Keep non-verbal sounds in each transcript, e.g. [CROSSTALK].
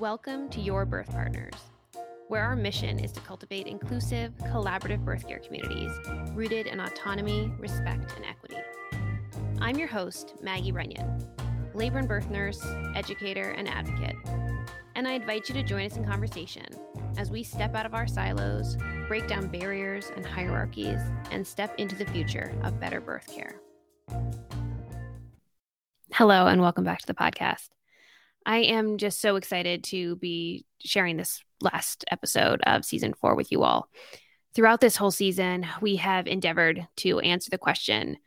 Welcome to Your Birth Partners, where our mission is to cultivate inclusive, collaborative birth care communities rooted in autonomy, respect, and equity. I'm your host, Maggie Runyon, labor and birth nurse, educator, and advocate. And I invite you to join us in conversation as we step out of our silos, break down barriers and hierarchies, and step into the future of better birth care. Hello, and welcome back to the podcast. I am just so excited to be sharing this last episode of season four with you all. Throughout this whole season, we have endeavored to answer the question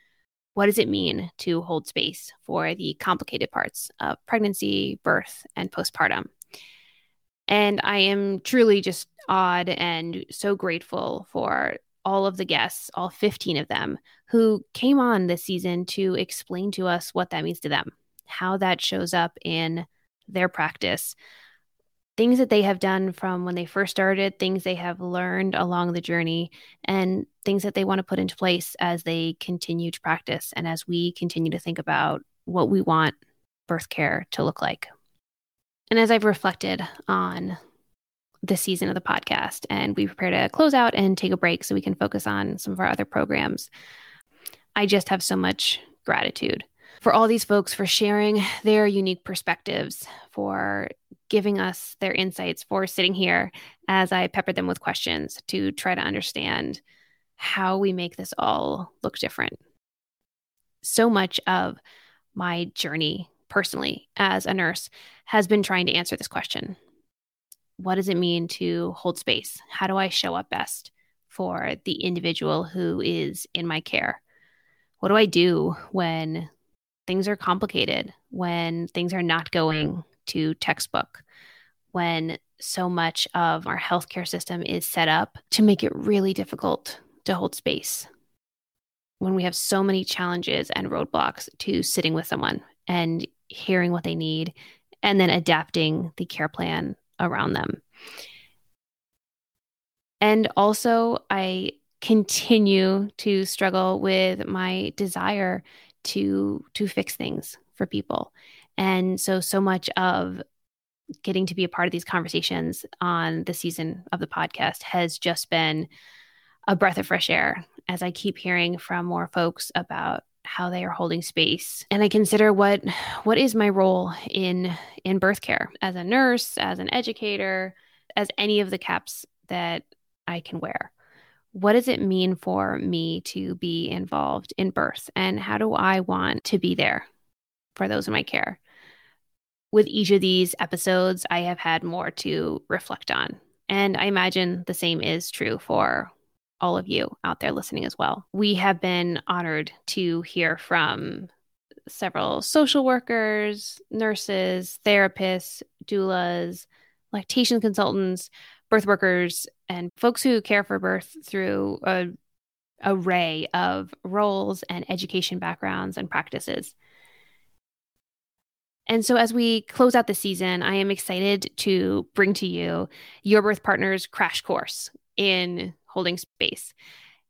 what does it mean to hold space for the complicated parts of pregnancy, birth, and postpartum? And I am truly just awed and so grateful for all of the guests, all 15 of them, who came on this season to explain to us what that means to them, how that shows up in their practice, things that they have done from when they first started, things they have learned along the journey, and things that they want to put into place as they continue to practice and as we continue to think about what we want birth care to look like. And as I've reflected on this season of the podcast and we prepare to close out and take a break so we can focus on some of our other programs, I just have so much gratitude for all these folks for sharing their unique perspectives, for giving us their insights, for sitting here as I peppered them with questions to try to understand how we make this all look different. So much of my journey personally as a nurse has been trying to answer this question What does it mean to hold space? How do I show up best for the individual who is in my care? What do I do when things are complicated, when things are not going to textbook, when so much of our healthcare system is set up to make it really difficult to hold space, when we have so many challenges and roadblocks to sitting with someone and hearing what they need and then adapting the care plan around them. And also, I continue to struggle with my desire to to fix things for people. And so so much of getting to be a part of these conversations on the season of the podcast has just been a breath of fresh air as I keep hearing from more folks about how they are holding space and i consider what what is my role in in birth care as a nurse as an educator as any of the caps that i can wear what does it mean for me to be involved in birth? And how do I want to be there for those in my care? With each of these episodes, I have had more to reflect on. And I imagine the same is true for all of you out there listening as well. We have been honored to hear from several social workers, nurses, therapists, doulas, lactation consultants, birth workers and folks who care for birth through a array of roles and education backgrounds and practices. And so, as we close out the season, I am excited to bring to you Your Birth Partners Crash Course in Holding Space.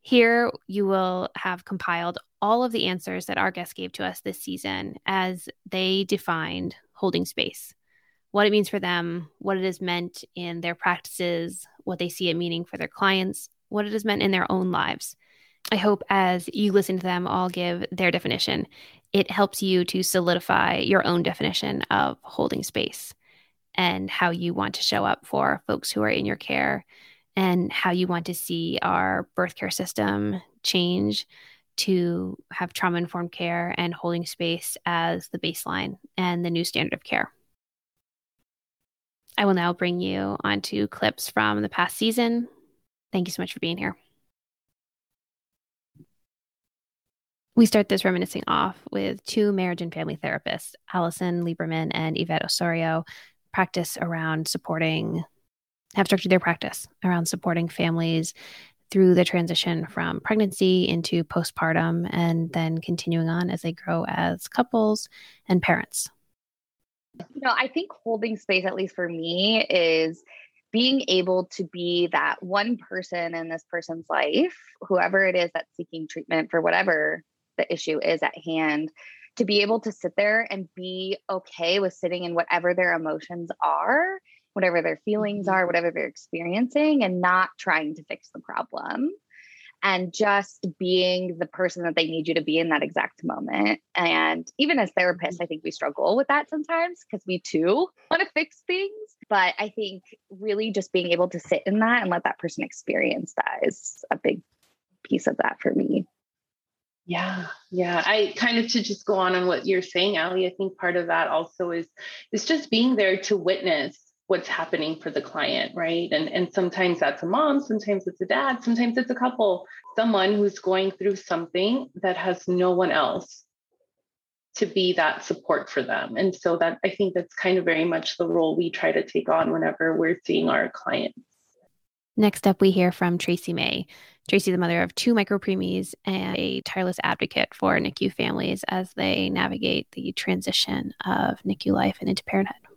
Here, you will have compiled all of the answers that our guests gave to us this season as they defined holding space what it means for them, what it has meant in their practices, what they see it meaning for their clients, what it has meant in their own lives. I hope as you listen to them all give their definition, it helps you to solidify your own definition of holding space and how you want to show up for folks who are in your care and how you want to see our birth care system change to have trauma informed care and holding space as the baseline and the new standard of care. I will now bring you onto clips from the past season. Thank you so much for being here. We start this reminiscing off with two marriage and family therapists, Allison Lieberman and Yvette Osorio, practice around supporting, have structured their practice around supporting families through the transition from pregnancy into postpartum and then continuing on as they grow as couples and parents. You know, I think holding space, at least for me, is being able to be that one person in this person's life, whoever it is that's seeking treatment for whatever the issue is at hand, to be able to sit there and be okay with sitting in whatever their emotions are, whatever their feelings mm-hmm. are, whatever they're experiencing, and not trying to fix the problem and just being the person that they need you to be in that exact moment. And even as therapists, I think we struggle with that sometimes because we too [LAUGHS] want to fix things. But I think really just being able to sit in that and let that person experience that is a big piece of that for me. Yeah, yeah. I kind of to just go on on what you're saying, Ali. I think part of that also is is just being there to witness what's happening for the client, right? And and sometimes that's a mom, sometimes it's a dad, sometimes it's a couple, someone who's going through something that has no one else to be that support for them. And so that I think that's kind of very much the role we try to take on whenever we're seeing our clients. Next up, we hear from Tracy May. Tracy, the mother of two micropreemies and a tireless advocate for NICU families as they navigate the transition of NICU life and into parenthood.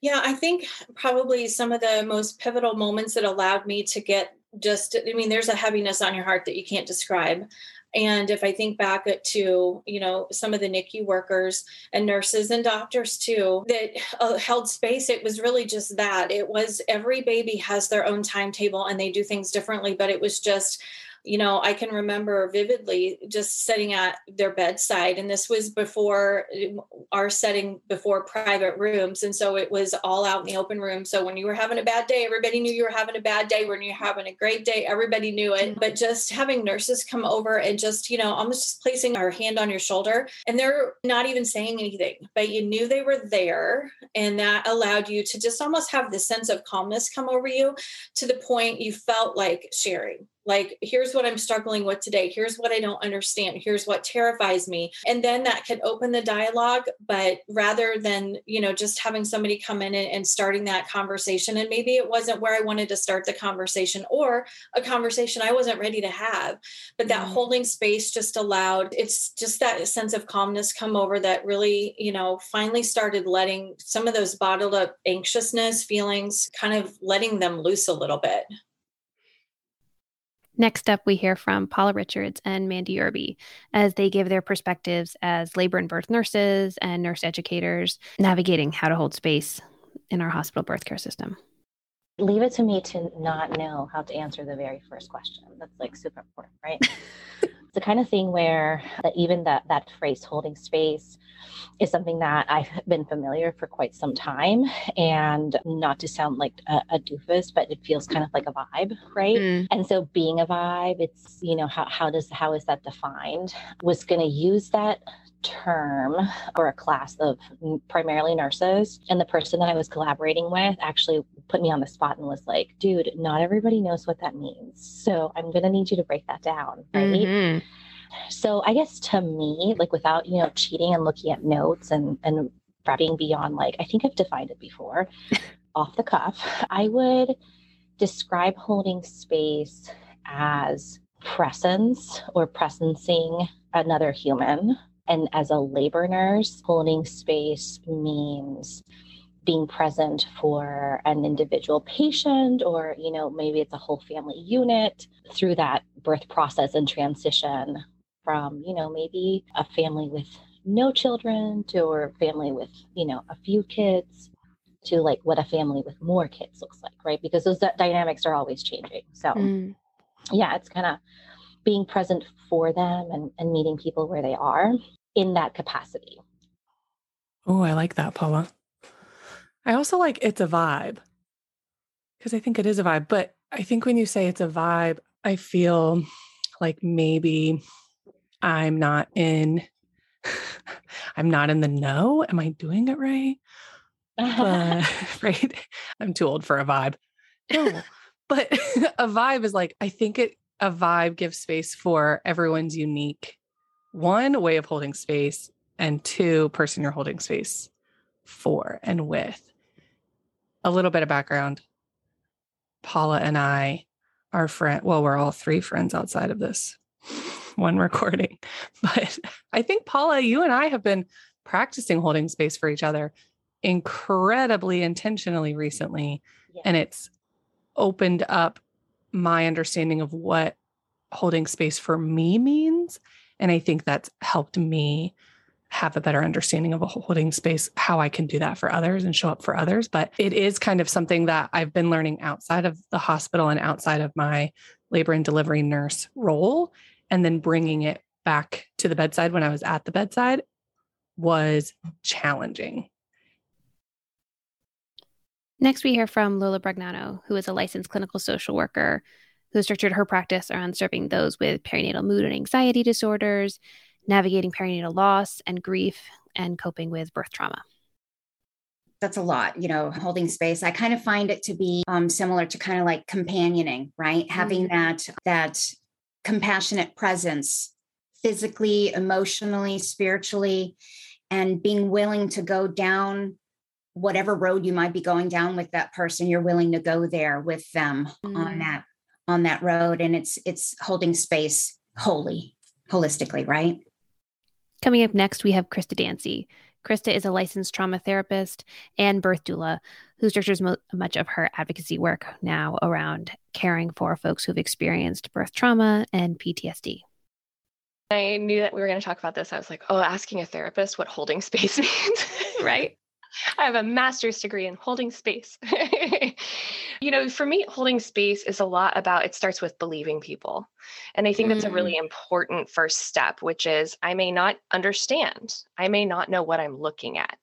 Yeah, I think probably some of the most pivotal moments that allowed me to get just, I mean, there's a heaviness on your heart that you can't describe. And if I think back to, you know, some of the NICU workers and nurses and doctors too that uh, held space, it was really just that. It was every baby has their own timetable and they do things differently, but it was just you know, I can remember vividly just sitting at their bedside. And this was before uh, our setting, before private rooms. And so it was all out in the open room. So when you were having a bad day, everybody knew you were having a bad day. When you're having a great day, everybody knew it. Mm-hmm. But just having nurses come over and just, you know, almost just placing our hand on your shoulder and they're not even saying anything, but you knew they were there. And that allowed you to just almost have the sense of calmness come over you to the point you felt like sharing like here's what i'm struggling with today. Here's what i don't understand. Here's what terrifies me. And then that can open the dialogue but rather than you know just having somebody come in and, and starting that conversation and maybe it wasn't where i wanted to start the conversation or a conversation i wasn't ready to have but that mm-hmm. holding space just allowed it's just that sense of calmness come over that really you know finally started letting some of those bottled up anxiousness feelings kind of letting them loose a little bit Next up, we hear from Paula Richards and Mandy Irby as they give their perspectives as labor and birth nurses and nurse educators navigating how to hold space in our hospital birth care system. Leave it to me to not know how to answer the very first question. That's like super important, right? [LAUGHS] it's the kind of thing where that even that that phrase holding space is something that I've been familiar for quite some time. And not to sound like a, a doofus, but it feels kind of like a vibe, right? Mm. And so being a vibe, it's, you know, how, how does, how is that defined? Was going to use that term for a class of primarily nurses. And the person that I was collaborating with actually put me on the spot and was like, dude, not everybody knows what that means. So I'm going to need you to break that down, right? Mm-hmm. So I guess to me, like without, you know, cheating and looking at notes and and being beyond like, I think I've defined it before [LAUGHS] off the cuff, I would describe holding space as presence or presencing another human. And as a labor nurse, holding space means being present for an individual patient or you know maybe it's a whole family unit through that birth process and transition from, you know, maybe a family with no children to a family with, you know, a few kids to like what a family with more kids looks like, right? Because those dynamics are always changing. So, mm. yeah, it's kind of being present for them and, and meeting people where they are in that capacity. Oh, I like that, Paula. I also like it's a vibe because I think it is a vibe. But I think when you say it's a vibe, I feel like maybe I'm not in [LAUGHS] I'm not in the know. Am I doing it right? Uh, [LAUGHS] [LAUGHS] right. I'm too old for a vibe. No. but a vibe is like I think it a vibe gives space for everyone's unique one way of holding space and two person you're holding space for and with. A little bit of background. Paula and I are friend well, we're all three friends outside of this one [LAUGHS] recording. But I think, Paula, you and I have been practicing holding space for each other incredibly intentionally recently. Yeah. And it's opened up my understanding of what holding space for me means And I think that's helped me have a better understanding of a holding space, how I can do that for others and show up for others. But it is kind of something that I've been learning outside of the hospital and outside of my labor and delivery nurse role. And then bringing it back to the bedside when I was at the bedside was challenging. Next, we hear from Lola Bragnano, who is a licensed clinical social worker who structured her practice around serving those with perinatal mood and anxiety disorders navigating perinatal loss and grief, and coping with birth trauma that's a lot you know holding space i kind of find it to be um, similar to kind of like companioning right mm-hmm. having that that compassionate presence physically emotionally spiritually and being willing to go down whatever road you might be going down with that person you're willing to go there with them mm-hmm. on that on that road and it's it's holding space wholly holistically right Coming up next, we have Krista Dancy. Krista is a licensed trauma therapist and birth doula who structures mo- much of her advocacy work now around caring for folks who've experienced birth trauma and PTSD. I knew that we were going to talk about this. I was like, oh, asking a therapist what holding space [LAUGHS] means, [LAUGHS] right? I have a master's degree in holding space. [LAUGHS] you know, for me, holding space is a lot about it starts with believing people. And I think mm. that's a really mm. important first step, which is I may not understand, I may not know what I'm looking at,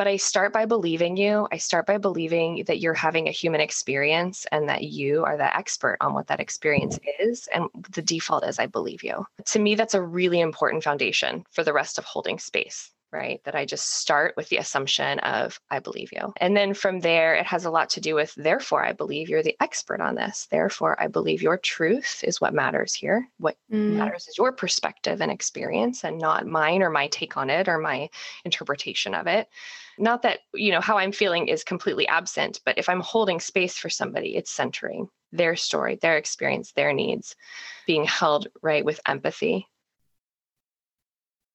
but I start by believing you. I start by believing that you're having a human experience and that you are the expert on what that experience is. And the default is I believe you. To me, that's a really important foundation for the rest of holding space right? That I just start with the assumption of, I believe you. And then from there, it has a lot to do with, therefore, I believe you're the expert on this. Therefore, I believe your truth is what matters here. What mm. matters is your perspective and experience and not mine or my take on it or my interpretation of it. Not that, you know, how I'm feeling is completely absent, but if I'm holding space for somebody, it's centering their story, their experience, their needs, being held right with empathy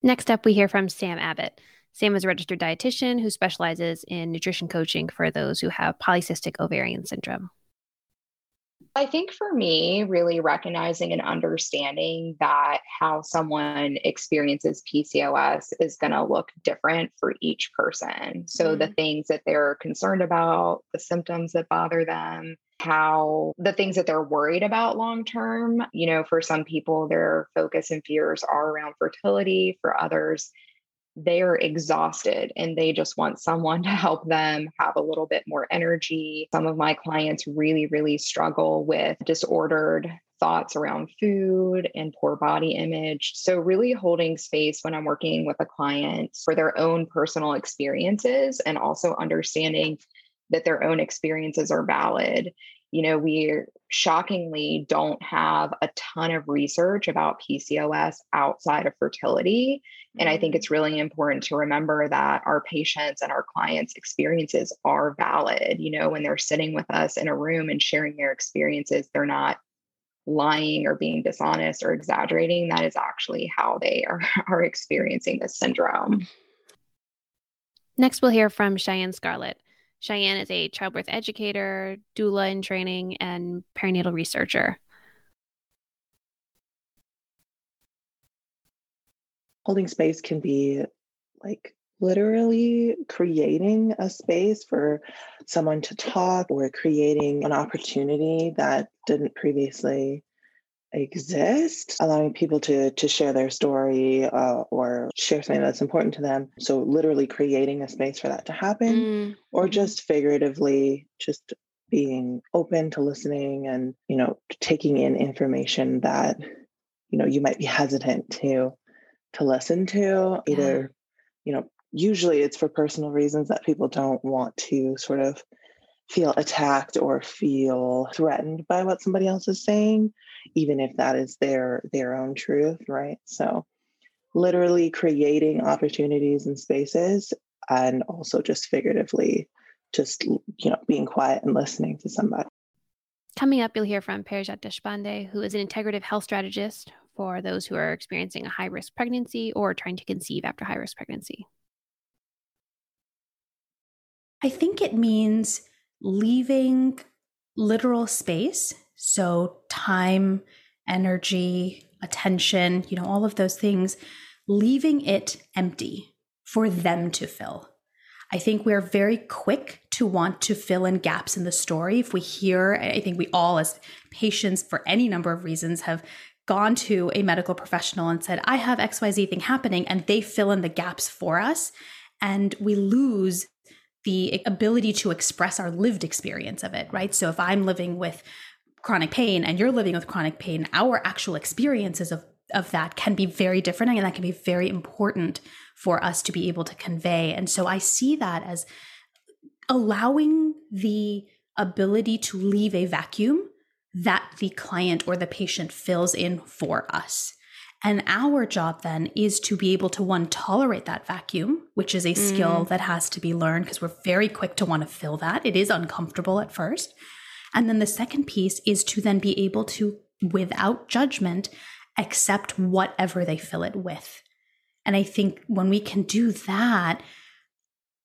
Next up, we hear from Sam Abbott. Sam is a registered dietitian who specializes in nutrition coaching for those who have polycystic ovarian syndrome. I think for me, really recognizing and understanding that how someone experiences PCOS is going to look different for each person. So, mm-hmm. the things that they're concerned about, the symptoms that bother them, how the things that they're worried about long term, you know, for some people, their focus and fears are around fertility. For others, they're exhausted and they just want someone [LAUGHS] to help them have a little bit more energy. Some of my clients really, really struggle with disordered thoughts around food and poor body image. So, really holding space when I'm working with a client for their own personal experiences and also understanding that their own experiences are valid you know, we shockingly don't have a ton of research about PCOS outside of fertility. And I think mm. it's really important to remember that our patients and our clients' experiences are valid. You know, when they're sitting with us in a room and sharing their experiences, they're not lying or being dishonest or exaggerating. That is actually how they are, [LAUGHS] are experiencing this syndrome. Next, we'll hear from Cheyenne Scarlett. Cheyenne is a childbirth educator, doula in training, and perinatal researcher. Holding space can be like literally creating a space for someone to talk or creating an opportunity that didn't previously exist, allowing people to to share their story uh, or share something that's important to them. So literally creating a space for that to happen, mm-hmm. or just figuratively, just being open to listening and you know taking in information that you know you might be hesitant to to listen to either yeah. you know usually it's for personal reasons that people don't want to sort of feel attacked or feel threatened by what somebody else is saying even if that is their their own truth right? So literally creating opportunities and spaces and also just figuratively just you know being quiet and listening to somebody. Coming up you'll hear from Parijat Deshpande who is an integrative health strategist for those who are experiencing a high risk pregnancy or trying to conceive after high risk pregnancy. I think it means leaving literal space, so time, energy, attention, you know, all of those things, leaving it empty for them to fill. I think we're very quick to want to fill in gaps in the story. If we hear, I think we all, as patients, for any number of reasons, have gone to a medical professional and said, I have XYZ thing happening, and they fill in the gaps for us. And we lose the ability to express our lived experience of it, right? So if I'm living with chronic pain and you're living with chronic pain, our actual experiences of, of that can be very different and that can be very important for us to be able to convey. And so I see that as allowing the ability to leave a vacuum that the client or the patient fills in for us. And our job then is to be able to one, tolerate that vacuum, which is a mm. skill that has to be learned because we're very quick to want to fill that. It is uncomfortable at first. And then the second piece is to then be able to, without judgment, accept whatever they fill it with. And I think when we can do that,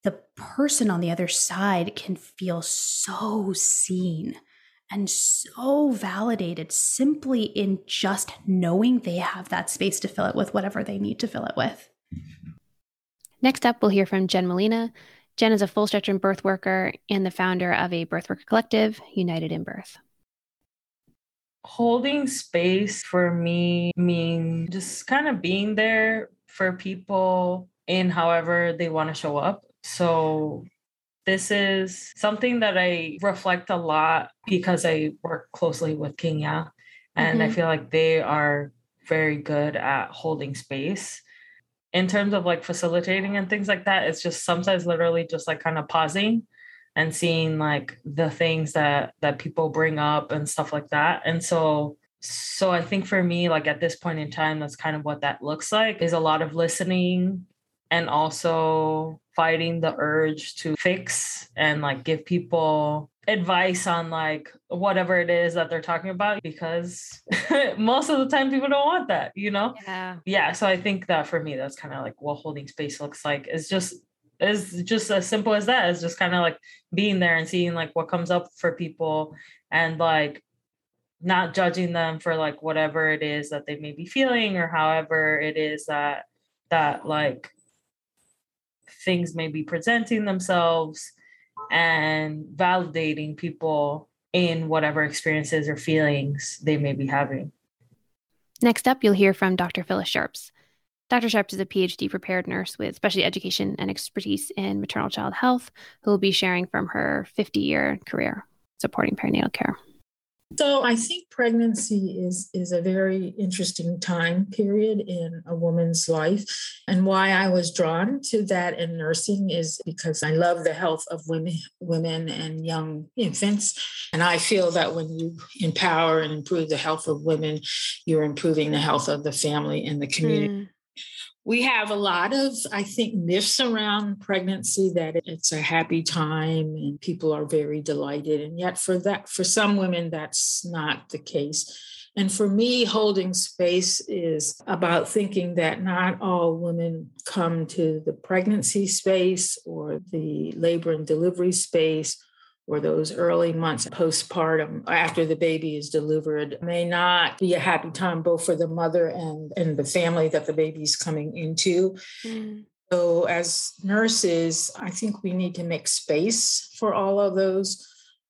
the person on the other side can feel so seen and so validated simply in just knowing they have that space to fill it with whatever they need to fill it with. Next up, we'll hear from Jen Molina. Jen is a full spectrum birth worker and the founder of a birth worker collective, United in Birth. Holding space for me means just kind of being there for people in however they want to show up. So this is something that I reflect a lot because I work closely with Kenya and mm-hmm. I feel like they are very good at holding space. In terms of like facilitating and things like that, it's just sometimes literally just like kind of pausing and seeing like the things that that people bring up and stuff like that. And so so I think for me like at this point in time that's kind of what that looks like is a lot of listening and also fighting the urge to fix and like give people advice on like whatever it is that they're talking about because [LAUGHS] most of the time people don't want that you know? Yeah. Yeah so i think that for me that's kind of like what holding space looks like is just is just as simple as that it's just kind of like being there and seeing like what comes up for people and like not judging them for like whatever it is that they may be feeling or however it is that that like things may be presenting themselves and validating people in whatever experiences or feelings they may be having. Next up, you'll hear from Dr. Phyllis Sharps. Dr. Sharps is a PhD prepared nurse with specialty education and expertise in maternal child health who will be sharing from her 50 year career supporting perinatal care. So I think pregnancy is is a very interesting time period in a woman's life. And why I was drawn to that in nursing is because I love the health of women women and young infants. And I feel that when you empower and improve the health of women, you're improving the health of the family and the community. Mm we have a lot of, I think, myths around pregnancy that it's a happy time and people are very delighted. And yet, for that, for some women, that's not the case. And for me, holding space is about thinking that not all women come to the pregnancy space or the labor and delivery space or those early months postpartum after the baby is delivered may not be a happy time both for the mother and, and the family that the baby's coming into. Mm. So, as nurses, I think we need to make space for all of those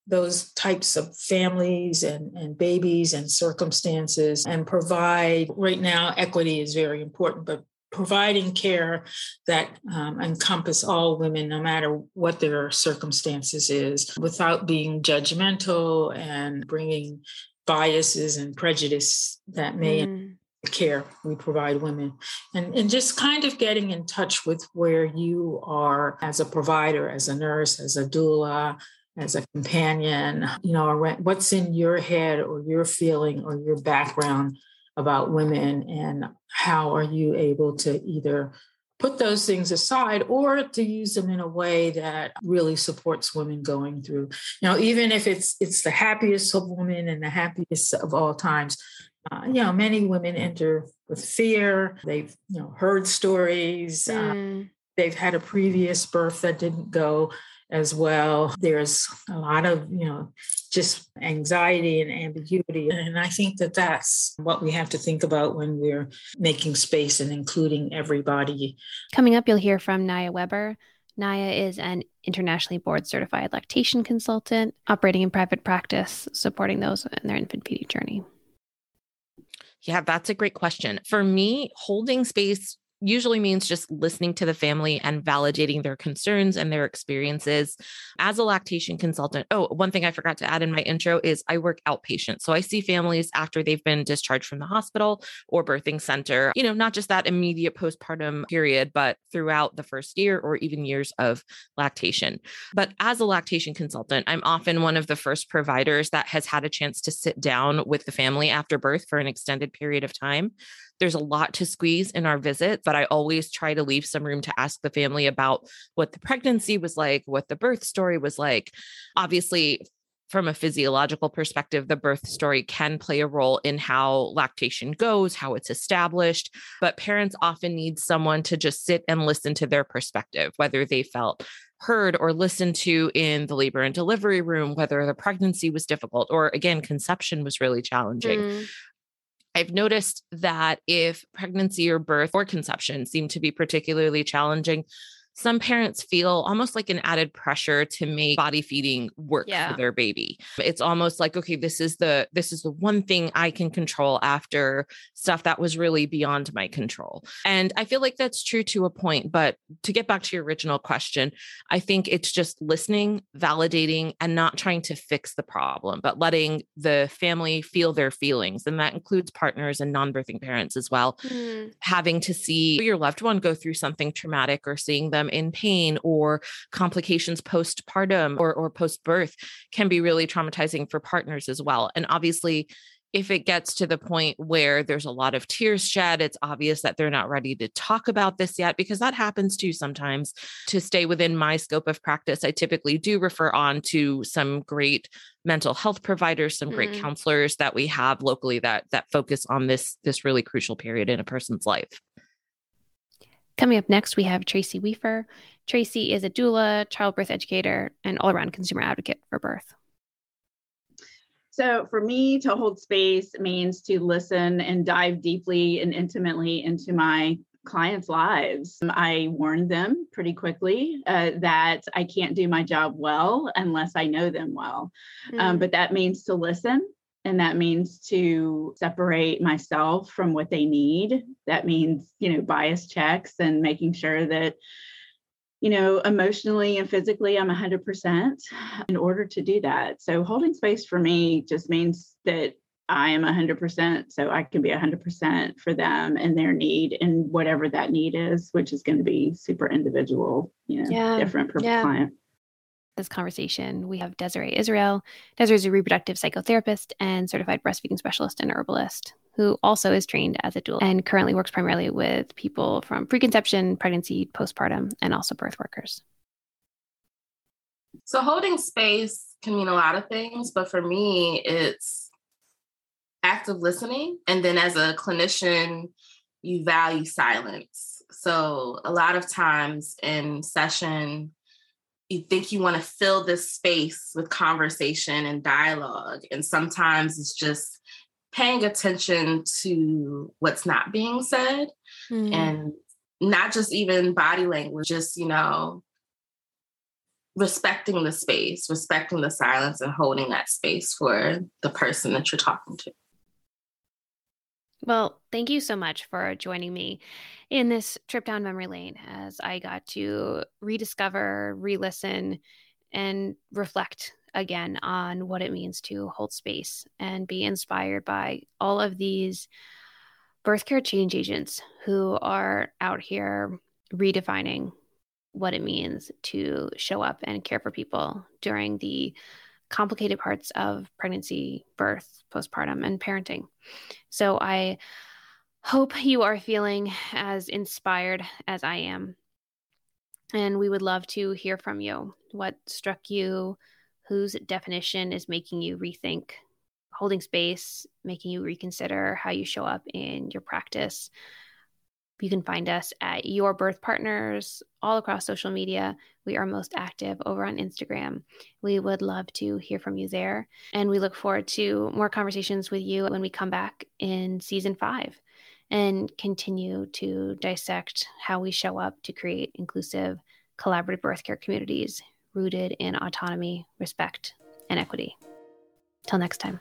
those types of families and, and babies and circumstances and provide right now equity is very important but providing care that um, encompass all women no matter what their circumstances is without being judgmental and bringing biases and prejudice that may mm. care we provide women and, and just kind of getting in touch with where you are as a provider as a nurse as a doula as a companion you know what's in your head or your feeling or your background about women and how are you able to either put those things aside or to use them in a way that really supports women going through you know even if it's it's the happiest of women and the happiest of all times uh, you know many women enter with fear they've you know heard stories mm. uh, they've had a previous birth that didn't go as well. There's a lot of, you know, just anxiety and ambiguity. And I think that that's what we have to think about when we're making space and including everybody. Coming up, you'll hear from Naya Weber. Naya is an internationally board certified lactation consultant operating in private practice, supporting those in their infant feeding journey. Yeah, that's a great question. For me, holding space usually means just listening to the family and validating their concerns and their experiences. As a lactation consultant, oh, one thing I forgot to add in my intro is I work outpatient. So I see families after they've been discharged from the hospital or birthing center, you know, not just that immediate postpartum period, but throughout the first year or even years of lactation. But as a lactation consultant, I'm often one of the first providers that has had a chance to sit down with the family after birth for an extended period of time. There's a lot to squeeze in our visit, but I always try to leave some room to ask the family about what the pregnancy was like, what the birth story was like. Obviously, from a physiological perspective, the birth story can play a role in how lactation goes, how it's established. But parents often need someone to just sit and listen to their perspective, whether they felt heard or listened to in the labor and delivery room, whether the pregnancy was difficult or again, conception was really challenging. Mm. I've noticed that if pregnancy or birth or conception seem to be particularly challenging, some parents feel almost like an added pressure to make body feeding work yeah. for their baby. It's almost like okay, this is the this is the one thing I can control after stuff that was really beyond my control. And I feel like that's true to a point, but to get back to your original question, I think it's just listening, validating and not trying to fix the problem, but letting the family feel their feelings and that includes partners and non-birthing parents as well. Mm. Having to see your loved one go through something traumatic or seeing them in pain or complications postpartum or, or post birth can be really traumatizing for partners as well. And obviously, if it gets to the point where there's a lot of tears shed, it's obvious that they're not ready to talk about this yet, because that happens too sometimes. To stay within my scope of practice, I typically do refer on to some great mental health providers, some great mm. counselors that we have locally that that focus on this this really crucial period in a person's life. Coming up next, we have Tracy Weaver. Tracy is a doula, childbirth educator, and all around consumer advocate for birth. So, for me to hold space means to listen and dive deeply and intimately into my clients' lives. I warned them pretty quickly uh, that I can't do my job well unless I know them well. Mm. Um, but that means to listen and that means to separate myself from what they need that means you know bias checks and making sure that you know emotionally and physically i'm 100% in order to do that so holding space for me just means that i am 100% so i can be 100% for them and their need and whatever that need is which is going to be super individual you know yeah. different per yeah. client this conversation, we have Desiree Israel. Desiree is a reproductive psychotherapist and certified breastfeeding specialist and herbalist who also is trained as a doula and currently works primarily with people from preconception, pregnancy, postpartum, and also birth workers. So, holding space can mean a lot of things, but for me, it's active listening. And then as a clinician, you value silence. So, a lot of times in session, you think you want to fill this space with conversation and dialogue. And sometimes it's just paying attention to what's not being said mm. and not just even body language, just, you know, respecting the space, respecting the silence, and holding that space for the person that you're talking to. Well, thank you so much for joining me in this trip down memory lane as I got to rediscover, re listen, and reflect again on what it means to hold space and be inspired by all of these birth care change agents who are out here redefining what it means to show up and care for people during the complicated parts of pregnancy, birth, postpartum, and parenting. So I hope you are feeling as inspired as I am. And we would love to hear from you. What struck you? Whose definition is making you rethink holding space, making you reconsider how you show up in your practice? You can find us at Your Birth Partners all across social media. We are most active over on Instagram. We would love to hear from you there. And we look forward to more conversations with you when we come back in season five and continue to dissect how we show up to create inclusive, collaborative birth care communities rooted in autonomy, respect, and equity. Till next time.